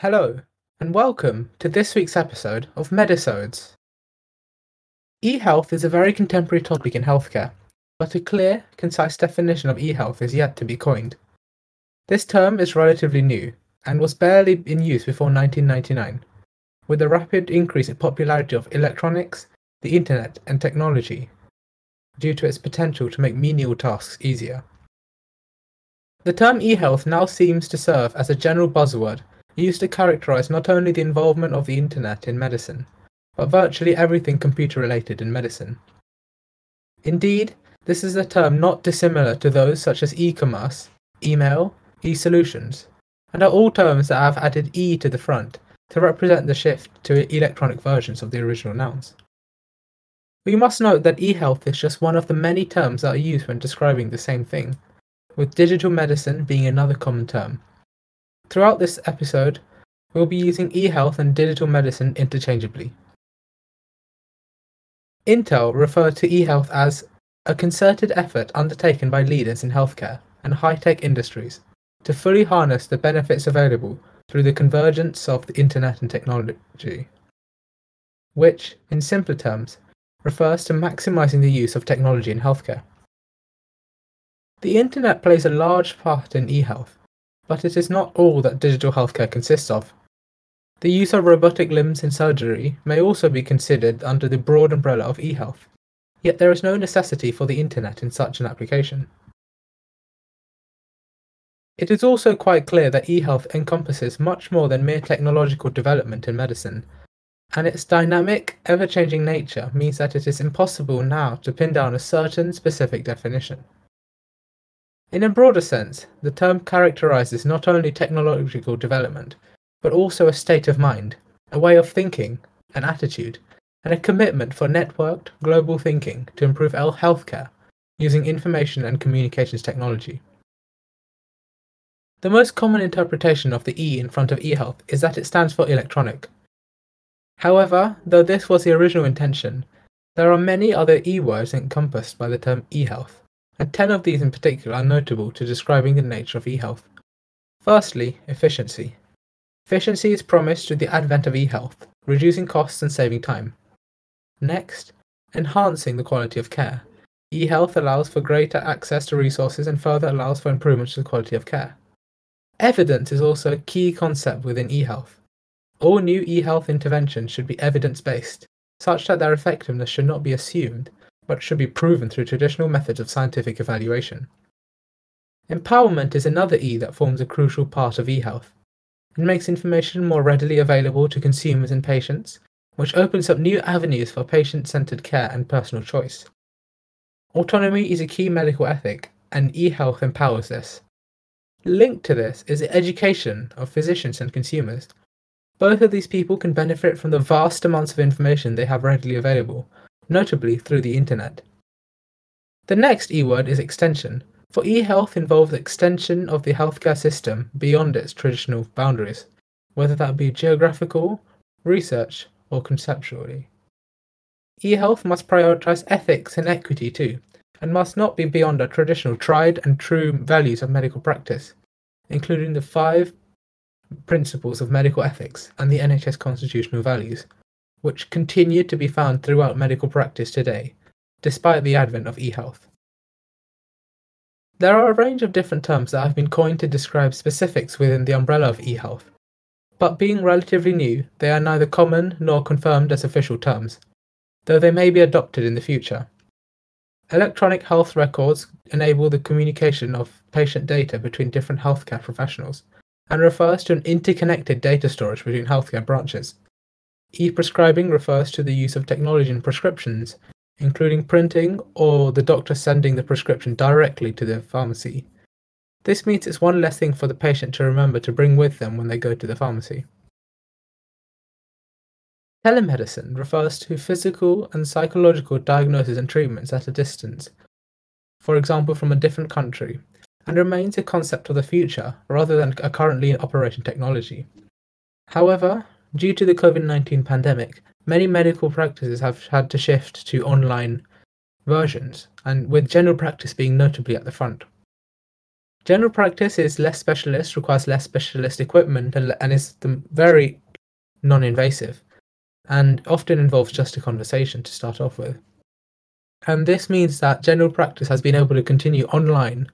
Hello, and welcome to this week's episode of Medisodes. E-health is a very contemporary topic in healthcare, but a clear, concise definition of e-health is yet to be coined. This term is relatively new and was barely in use before 1999. With the rapid increase in popularity of electronics, the internet, and technology, due to its potential to make menial tasks easier. The term e-health now seems to serve as a general buzzword used to characterize not only the involvement of the internet in medicine, but virtually everything computer related in medicine. Indeed, this is a term not dissimilar to those such as e commerce, email, e solutions, and are all terms that have added e to the front to represent the shift to electronic versions of the original nouns. We must note that e-health is just one of the many terms that are used when describing the same thing, with digital medicine being another common term. Throughout this episode, we'll be using e-health and digital medicine interchangeably. Intel referred to e-health as a concerted effort undertaken by leaders in healthcare and high-tech industries to fully harness the benefits available through the convergence of the internet and technology, which, in simpler terms, refers to maximizing the use of technology in healthcare. The internet plays a large part in e-health, but it is not all that digital healthcare consists of. The use of robotic limbs in surgery may also be considered under the broad umbrella of e-health, yet there is no necessity for the internet in such an application. It is also quite clear that e-health encompasses much more than mere technological development in medicine, and its dynamic, ever-changing nature means that it is impossible now to pin down a certain specific definition. In a broader sense, the term characterizes not only technological development, but also a state of mind, a way of thinking, an attitude, and a commitment for networked, global thinking to improve healthcare using information and communications technology. The most common interpretation of the E in front of eHealth is that it stands for electronic. However, though this was the original intention, there are many other E words encompassed by the term eHealth and 10 of these in particular are notable to describing the nature of e-health. Firstly, efficiency. Efficiency is promised through the advent of e-health, reducing costs and saving time. Next, enhancing the quality of care. E-health allows for greater access to resources and further allows for improvements to the quality of care. Evidence is also a key concept within e-health. All new e-health interventions should be evidence-based, such that their effectiveness should not be assumed, but should be proven through traditional methods of scientific evaluation. Empowerment is another E that forms a crucial part of eHealth. It makes information more readily available to consumers and patients, which opens up new avenues for patient centered care and personal choice. Autonomy is a key medical ethic, and eHealth empowers this. Linked to this is the education of physicians and consumers. Both of these people can benefit from the vast amounts of information they have readily available, notably through the internet. The next E word is extension, for e-health involves extension of the healthcare system beyond its traditional boundaries, whether that be geographical, research, or conceptually. E-health must prioritize ethics and equity too, and must not be beyond our traditional tried and true values of medical practice, including the five principles of medical ethics and the NHS constitutional values, which continue to be found throughout medical practice today, despite the advent of e-health. There are a range of different terms that have been coined to describe specifics within the umbrella of e-health, but being relatively new, they are neither common nor confirmed as official terms, though they may be adopted in the future. Electronic health records enable the communication of patient data between different healthcare professionals and refers to an interconnected data storage between healthcare branches. E-prescribing refers to the use of technology in prescriptions, including printing or the doctor sending the prescription directly to the pharmacy. This means it's one less thing for the patient to remember to bring with them when they go to the pharmacy. Telemedicine refers to physical and psychological diagnosis and treatments at a distance, for example from a different country, and remains a concept of the future rather than a currently in operation technology. However, Due to the COVID 19 pandemic, many medical practices have had to shift to online versions, and with general practice being notably at the front. General practice is less specialist, requires less specialist equipment, and, and is very non invasive, and often involves just a conversation to start off with. And this means that general practice has been able to continue online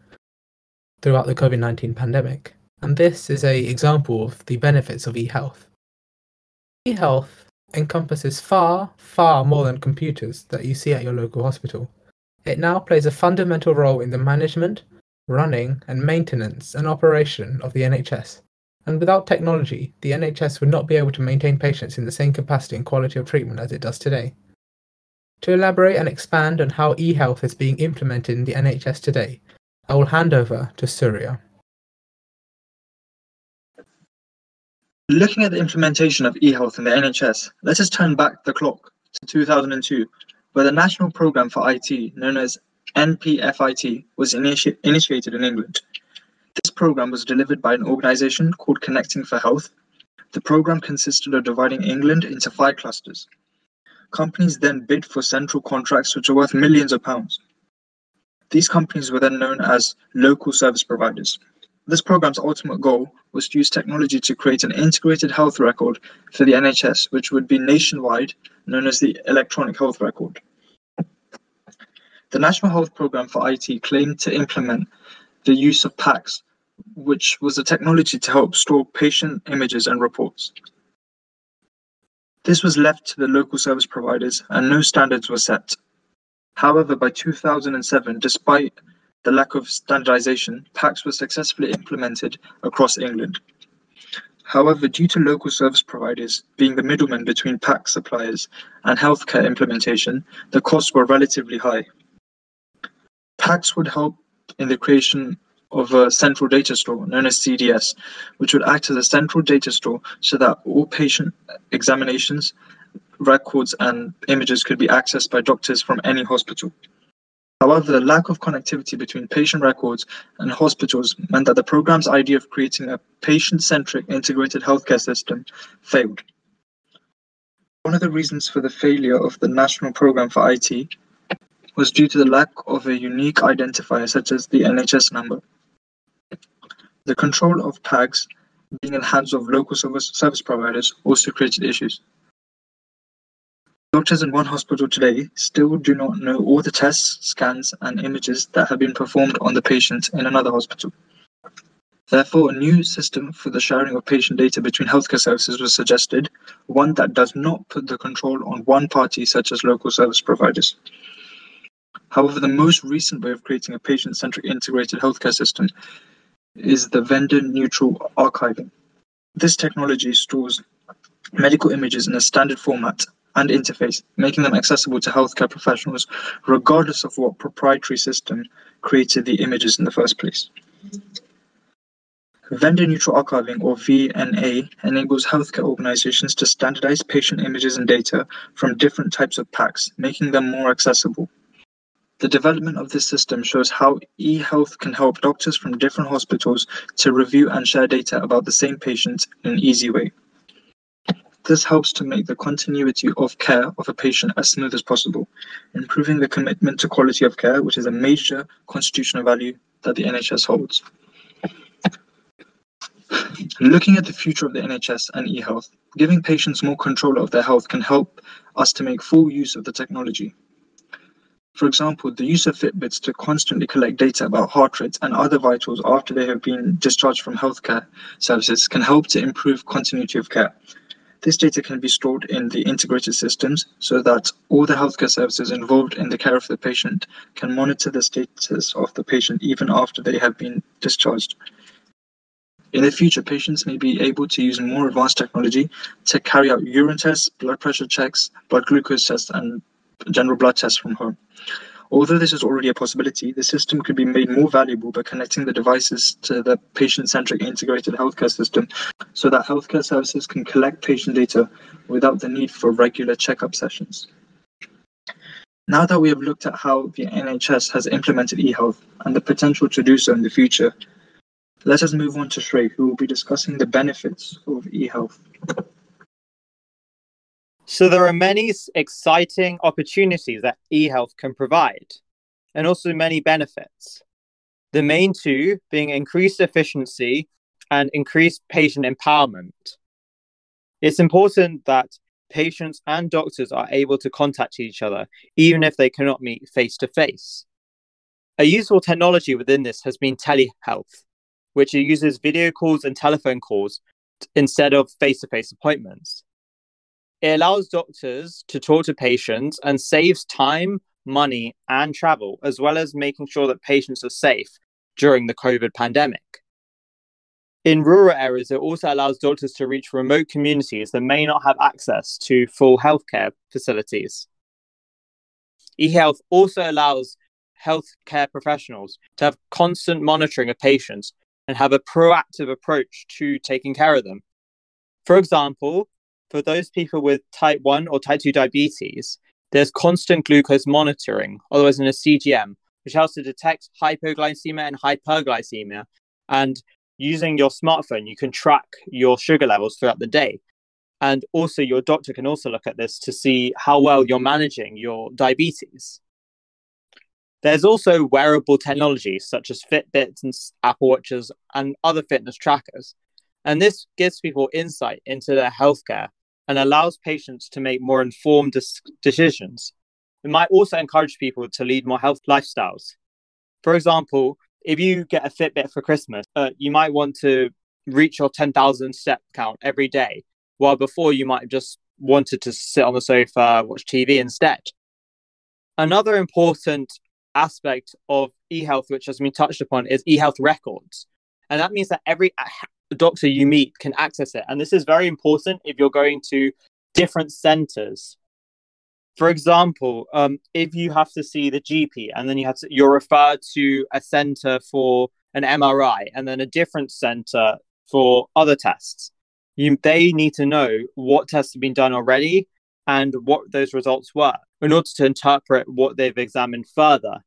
throughout the COVID 19 pandemic. And this is a example of the benefits of e-health. E-health encompasses far, far more than computers that you see at your local hospital. It now plays a fundamental role in the management, running, and maintenance and operation of the NHS. And without technology, the NHS would not be able to maintain patients in the same capacity and quality of treatment as it does today. To elaborate and expand on how e-health is being implemented in the NHS today, I will hand over to Surya. Looking at the implementation of eHealth in the NHS, let us turn back the clock to 2002, where the National Programme for IT, known as NPFIT, was initi- initiated in England. This programme was delivered by an organisation called Connecting for Health. The programme consisted of dividing England into five clusters. Companies then bid for central contracts which are worth millions of pounds. These companies were then known as local service providers. This program's ultimate goal was to use technology to create an integrated health record for the NHS, which would be nationwide, known as the Electronic Health Record. The National Health Programme for IT claimed to implement the use of PACS, which was a technology to help store patient images and reports. This was left to the local service providers and no standards were set. However, by 2007, despite the lack of standardization, PACS was successfully implemented across England. However, due to local service providers being the middlemen between PACS suppliers and healthcare implementation, the costs were relatively high. PACS would help in the creation of a central data store known as CDS, which would act as a central data store so that all patient examinations, records, and images could be accessed by doctors from any hospital. However, the lack of connectivity between patient records and hospitals meant that the program's idea of creating a patient-centric integrated healthcare system failed. One of the reasons for the failure of the national program for IT was due to the lack of a unique identifier such as the NHS number. The control of PACS being in the hands of local service providers also created issues. Doctors in one hospital today still do not know all the tests, scans, and images that have been performed on the patient in another hospital. Therefore, a new system for the sharing of patient data between healthcare services was suggested, one that does not put the control on one party, such as local service providers. However, the most recent way of creating a patient centric integrated healthcare system is the vendor neutral archiving. This technology stores medical images in a standard format and interface, making them accessible to healthcare professionals, regardless of what proprietary system created the images in the first place. Vendor neutral archiving, or VNA, enables healthcare organizations to standardize patient images and data from different types of PACS, making them more accessible. The development of this system shows how e-health can help doctors from different hospitals to review and share data about the same patient in an easy way. This helps to make the continuity of care of a patient as smooth as possible, improving the commitment to quality of care, which is a major constitutional value that the NHS holds. Looking at the future of the NHS and e-health, giving patients more control of their health can help us to make full use of the technology. For example, the use of Fitbits to constantly collect data about heart rates and other vitals after they have been discharged from healthcare services can help to improve continuity of care this data can be stored in the integrated systems so that all the healthcare services involved in the care of the patient can monitor the status of the patient even after they have been discharged. In the future, patients may be able to use more advanced technology to carry out urine tests, blood pressure checks, blood glucose tests, and general blood tests from home. Although this is already a possibility, the system could be made more valuable by connecting the devices to the patient-centric integrated healthcare system so that healthcare services can collect patient data without the need for regular checkup sessions. Now that we have looked at how the NHS has implemented eHealth and the potential to do so in the future, let us move on to Shrey, who will be discussing the benefits of eHealth. So there are many exciting opportunities that e-health can provide and also many benefits. The main two being increased efficiency and increased patient empowerment. It's important that patients and doctors are able to contact each other, even if they cannot meet face to face. A useful technology within this has been telehealth, which uses video calls and telephone calls instead of face to face appointments. It allows doctors to talk to patients and saves time, money, and travel, as well as making sure that patients are safe during the COVID pandemic. In rural areas, it also allows doctors to reach remote communities that may not have access to full healthcare facilities. eHealth also allows healthcare professionals to have constant monitoring of patients and have a proactive approach to taking care of them. For example, for those people with type 1 or type 2 diabetes, there's constant glucose monitoring, otherwise known as CGM, which helps to detect hypoglycemia and hyperglycemia. And using your smartphone, you can track your sugar levels throughout the day. And also, your doctor can also look at this to see how well you're managing your diabetes. There's also wearable technologies such as Fitbits and Apple Watches and other fitness trackers. And this gives people insight into their healthcare and allows patients to make more informed decisions. It might also encourage people to lead more health lifestyles. For example, if you get a Fitbit for Christmas, uh, you might want to reach your 10,000 step count every day, while before you might have just wanted to sit on the sofa, watch TV instead. Another important aspect of e-health, which has been touched upon, is e-health records. And that means that every doctor you meet can access it. And this is very important if you're going to different centers. For example, um, if you have to see the GP and then you have to, you're referred to a center for an MRI and then a different center for other tests, you, they need to know what tests have been done already and what those results were in order to interpret what they've examined further.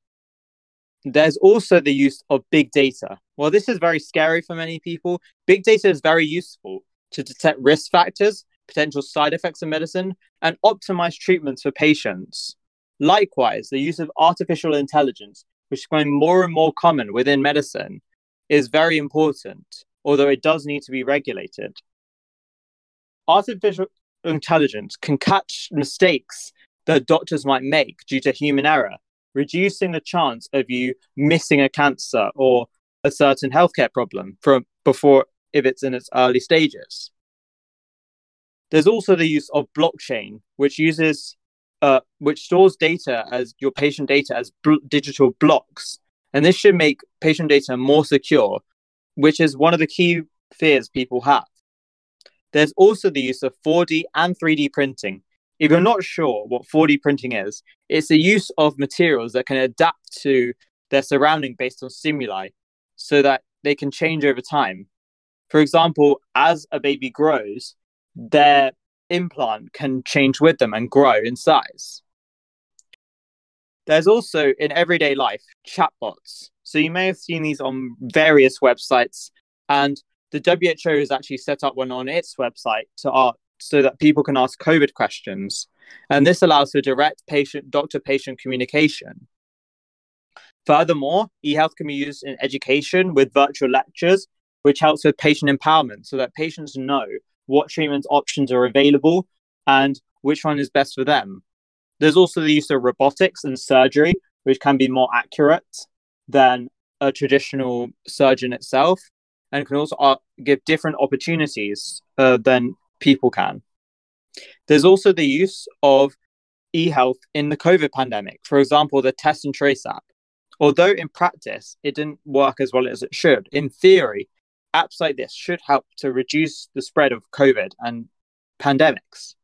There's also the use of big data. Well, this is very scary for many people. Big data is very useful to detect risk factors, potential side effects of medicine, and optimize treatments for patients. Likewise, the use of artificial intelligence, which is becoming more and more common within medicine, is very important, although it does need to be regulated. Artificial intelligence can catch mistakes that doctors might make due to human error reducing the chance of you missing a cancer or a certain healthcare problem from before if it's in its early stages. There's also the use of blockchain, which uses uh, which stores data as your patient data as bl- digital blocks, and this should make patient data more secure, which is one of the key fears people have. There's also the use of 4D and 3D printing, if you're not sure what 4D printing is, it's the use of materials that can adapt to their surrounding based on stimuli so that they can change over time. For example, as a baby grows, their implant can change with them and grow in size. There's also in everyday life chatbots. So you may have seen these on various websites, and the WHO has actually set up one on its website to, uh, so that people can ask COVID questions. And this allows for direct patient doctor patient communication. Furthermore, eHealth can be used in education with virtual lectures, which helps with patient empowerment so that patients know what treatment options are available and which one is best for them. There's also the use of robotics and surgery, which can be more accurate than a traditional surgeon itself and can also uh, give different opportunities uh, than people can. There's also the use of e health in the COVID pandemic. For example, the Test and Trace app. Although in practice it didn't work as well as it should, in theory, apps like this should help to reduce the spread of COVID and pandemics.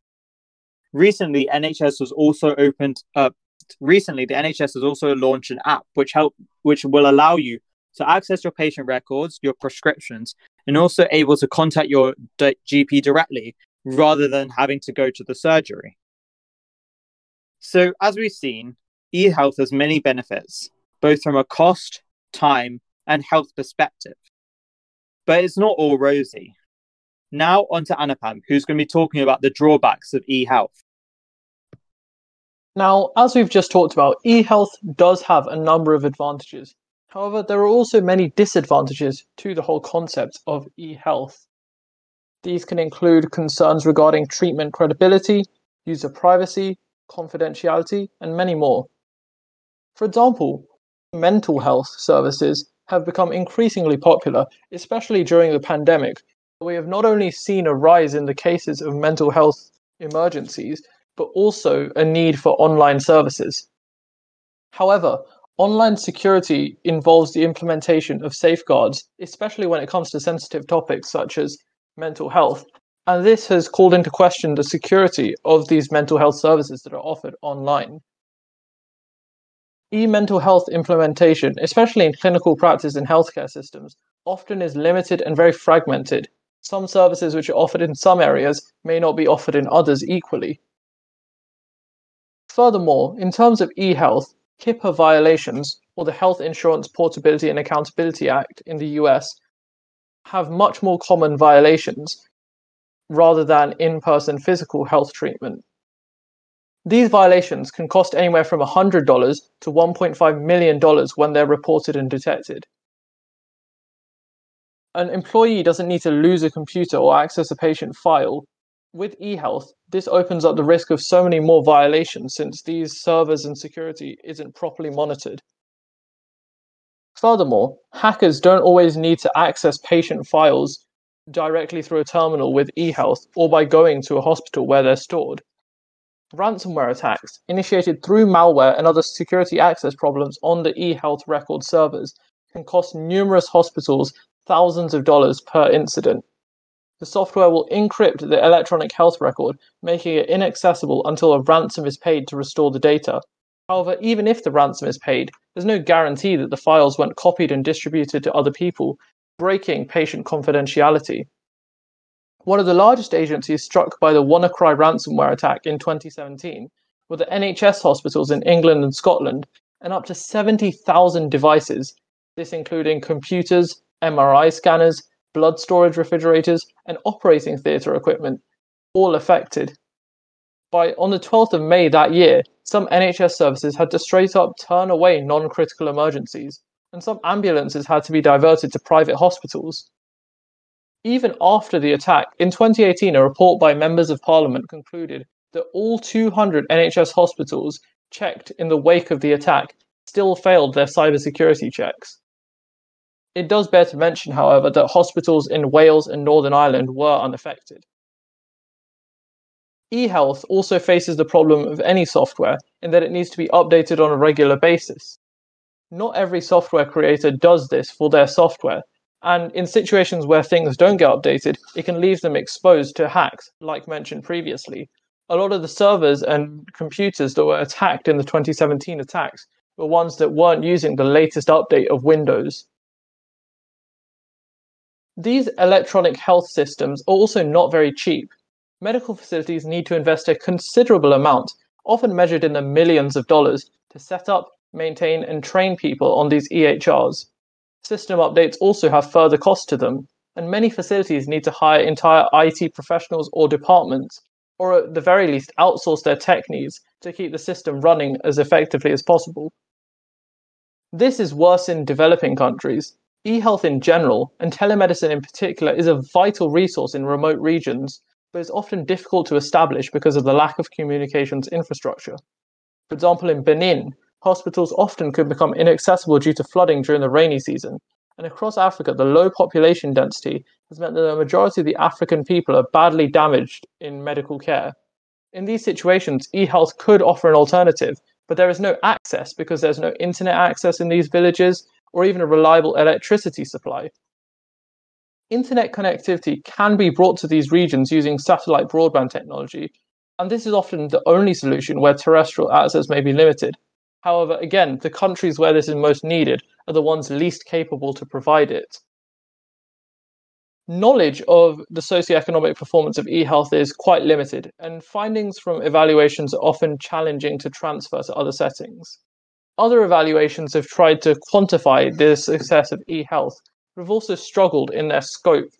Recently, NHS was also opened up. Recently, the NHS has also launched an app which help which will allow you to access your patient records, your prescriptions, and also able to contact your d- GP directly rather than having to go to the surgery. So, as we've seen, eHealth has many benefits, both from a cost, time, and health perspective. But it's not all rosy. Now, on to Anupam, who's going to be talking about the drawbacks of eHealth. Now, as we've just talked about, eHealth does have a number of advantages. However, there are also many disadvantages to the whole concept of e health. These can include concerns regarding treatment credibility, user privacy, confidentiality, and many more. For example, mental health services have become increasingly popular, especially during the pandemic. We have not only seen a rise in the cases of mental health emergencies, but also a need for online services. However, online security involves the implementation of safeguards, especially when it comes to sensitive topics such as mental health. And this has called into question the security of these mental health services that are offered online. E mental health implementation, especially in clinical practice and healthcare systems, often is limited and very fragmented. Some services which are offered in some areas may not be offered in others equally. Furthermore, in terms of e health, HIPAA violations, or the Health Insurance Portability and Accountability Act in the US, have much more common violations rather than in person physical health treatment. These violations can cost anywhere from $100 to $1.5 million when they're reported and detected. An employee doesn't need to lose a computer or access a patient file. With eHealth, this opens up the risk of so many more violations since these servers and security isn't properly monitored. Furthermore, hackers don't always need to access patient files directly through a terminal with eHealth or by going to a hospital where they're stored. Ransomware attacks, initiated through malware and other security access problems on the eHealth record servers, can cost numerous hospitals thousands of dollars per incident. The software will encrypt the electronic health record, making it inaccessible until a ransom is paid to restore the data. However, even if the ransom is paid, there's no guarantee that the files weren't copied and distributed to other people, breaking patient confidentiality. One of the largest agencies struck by the WannaCry ransomware attack in 2017 were the NHS hospitals in England and Scotland, and up to 70,000 devices, this including computers, MRI scanners, blood storage refrigerators, and operating theatre equipment, all affected. By on the 12th of May that year, some NHS services had to straight up turn away non critical emergencies and some ambulances had to be diverted to private hospitals. Even after the attack, in 2018, a report by members of parliament concluded that all 200 NHS hospitals checked in the wake of the attack still failed their cybersecurity checks. It does bear to mention, however, that hospitals in Wales and Northern Ireland were unaffected. eHealth also faces the problem of any software in that it needs to be updated on a regular basis not every software creator does this for their software. And in situations where things don't get updated, it can leave them exposed to hacks, like mentioned previously. A lot of the servers and computers that were attacked in the 2017 attacks were ones that weren't using the latest update of Windows. These electronic health systems are also not very cheap. Medical facilities need to invest a considerable amount, often measured in the millions of dollars, to set up, maintain, and train people on these EHRs. System updates also have further costs to them, and many facilities need to hire entire IT professionals or departments, or at the very least outsource their tech needs to keep the system running as effectively as possible. This is worse in developing countries. E-health in general, and telemedicine in particular, is a vital resource in remote regions, but is often difficult to establish because of the lack of communications infrastructure. For example, in Benin, hospitals often could become inaccessible due to flooding during the rainy season. And across Africa, the low population density has meant that the majority of the African people are badly damaged in medical care. In these situations, e-health could offer an alternative, but there is no access because there's no internet access in these villages or even a reliable electricity supply. Internet connectivity can be brought to these regions using satellite broadband technology, and this is often the only solution where terrestrial access may be limited. However, again, the countries where this is most needed are the ones least capable to provide it. Knowledge of the socioeconomic performance of e-health is quite limited, and findings from evaluations are often challenging to transfer to other settings. Other evaluations have tried to quantify the success of e-health, but have also struggled in their scope.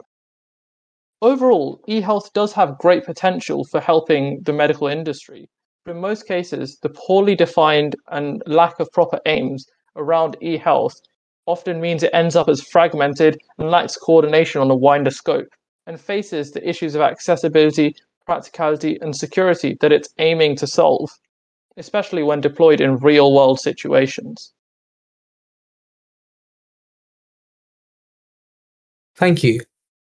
Overall, e-health does have great potential for helping the medical industry, but in most cases, the poorly defined and lack of proper aims around e-health often means it ends up as fragmented and lacks coordination on a wider scope, and faces the issues of accessibility, practicality, and security that it's aiming to solve, especially when deployed in real world situations. Thank you.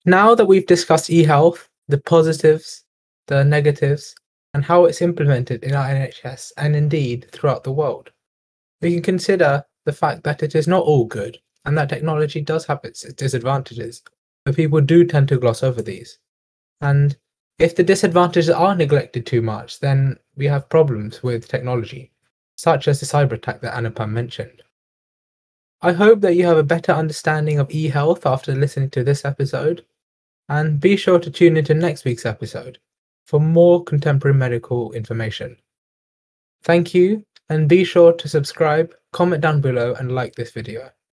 Now that we've discussed eHealth, the positives, the negatives, and how it's implemented in our NHS and indeed throughout the world, we can consider the fact that it is not all good and that technology does have its disadvantages, but people do tend to gloss over these. And if the disadvantages are neglected too much, then we have problems with technology, such as the cyber attack that Anupam mentioned. I hope that you have a better understanding of e health after listening to this episode, and be sure to tune into next week's episode for more contemporary medical information. Thank you, and be sure to subscribe, comment down below, and like this video.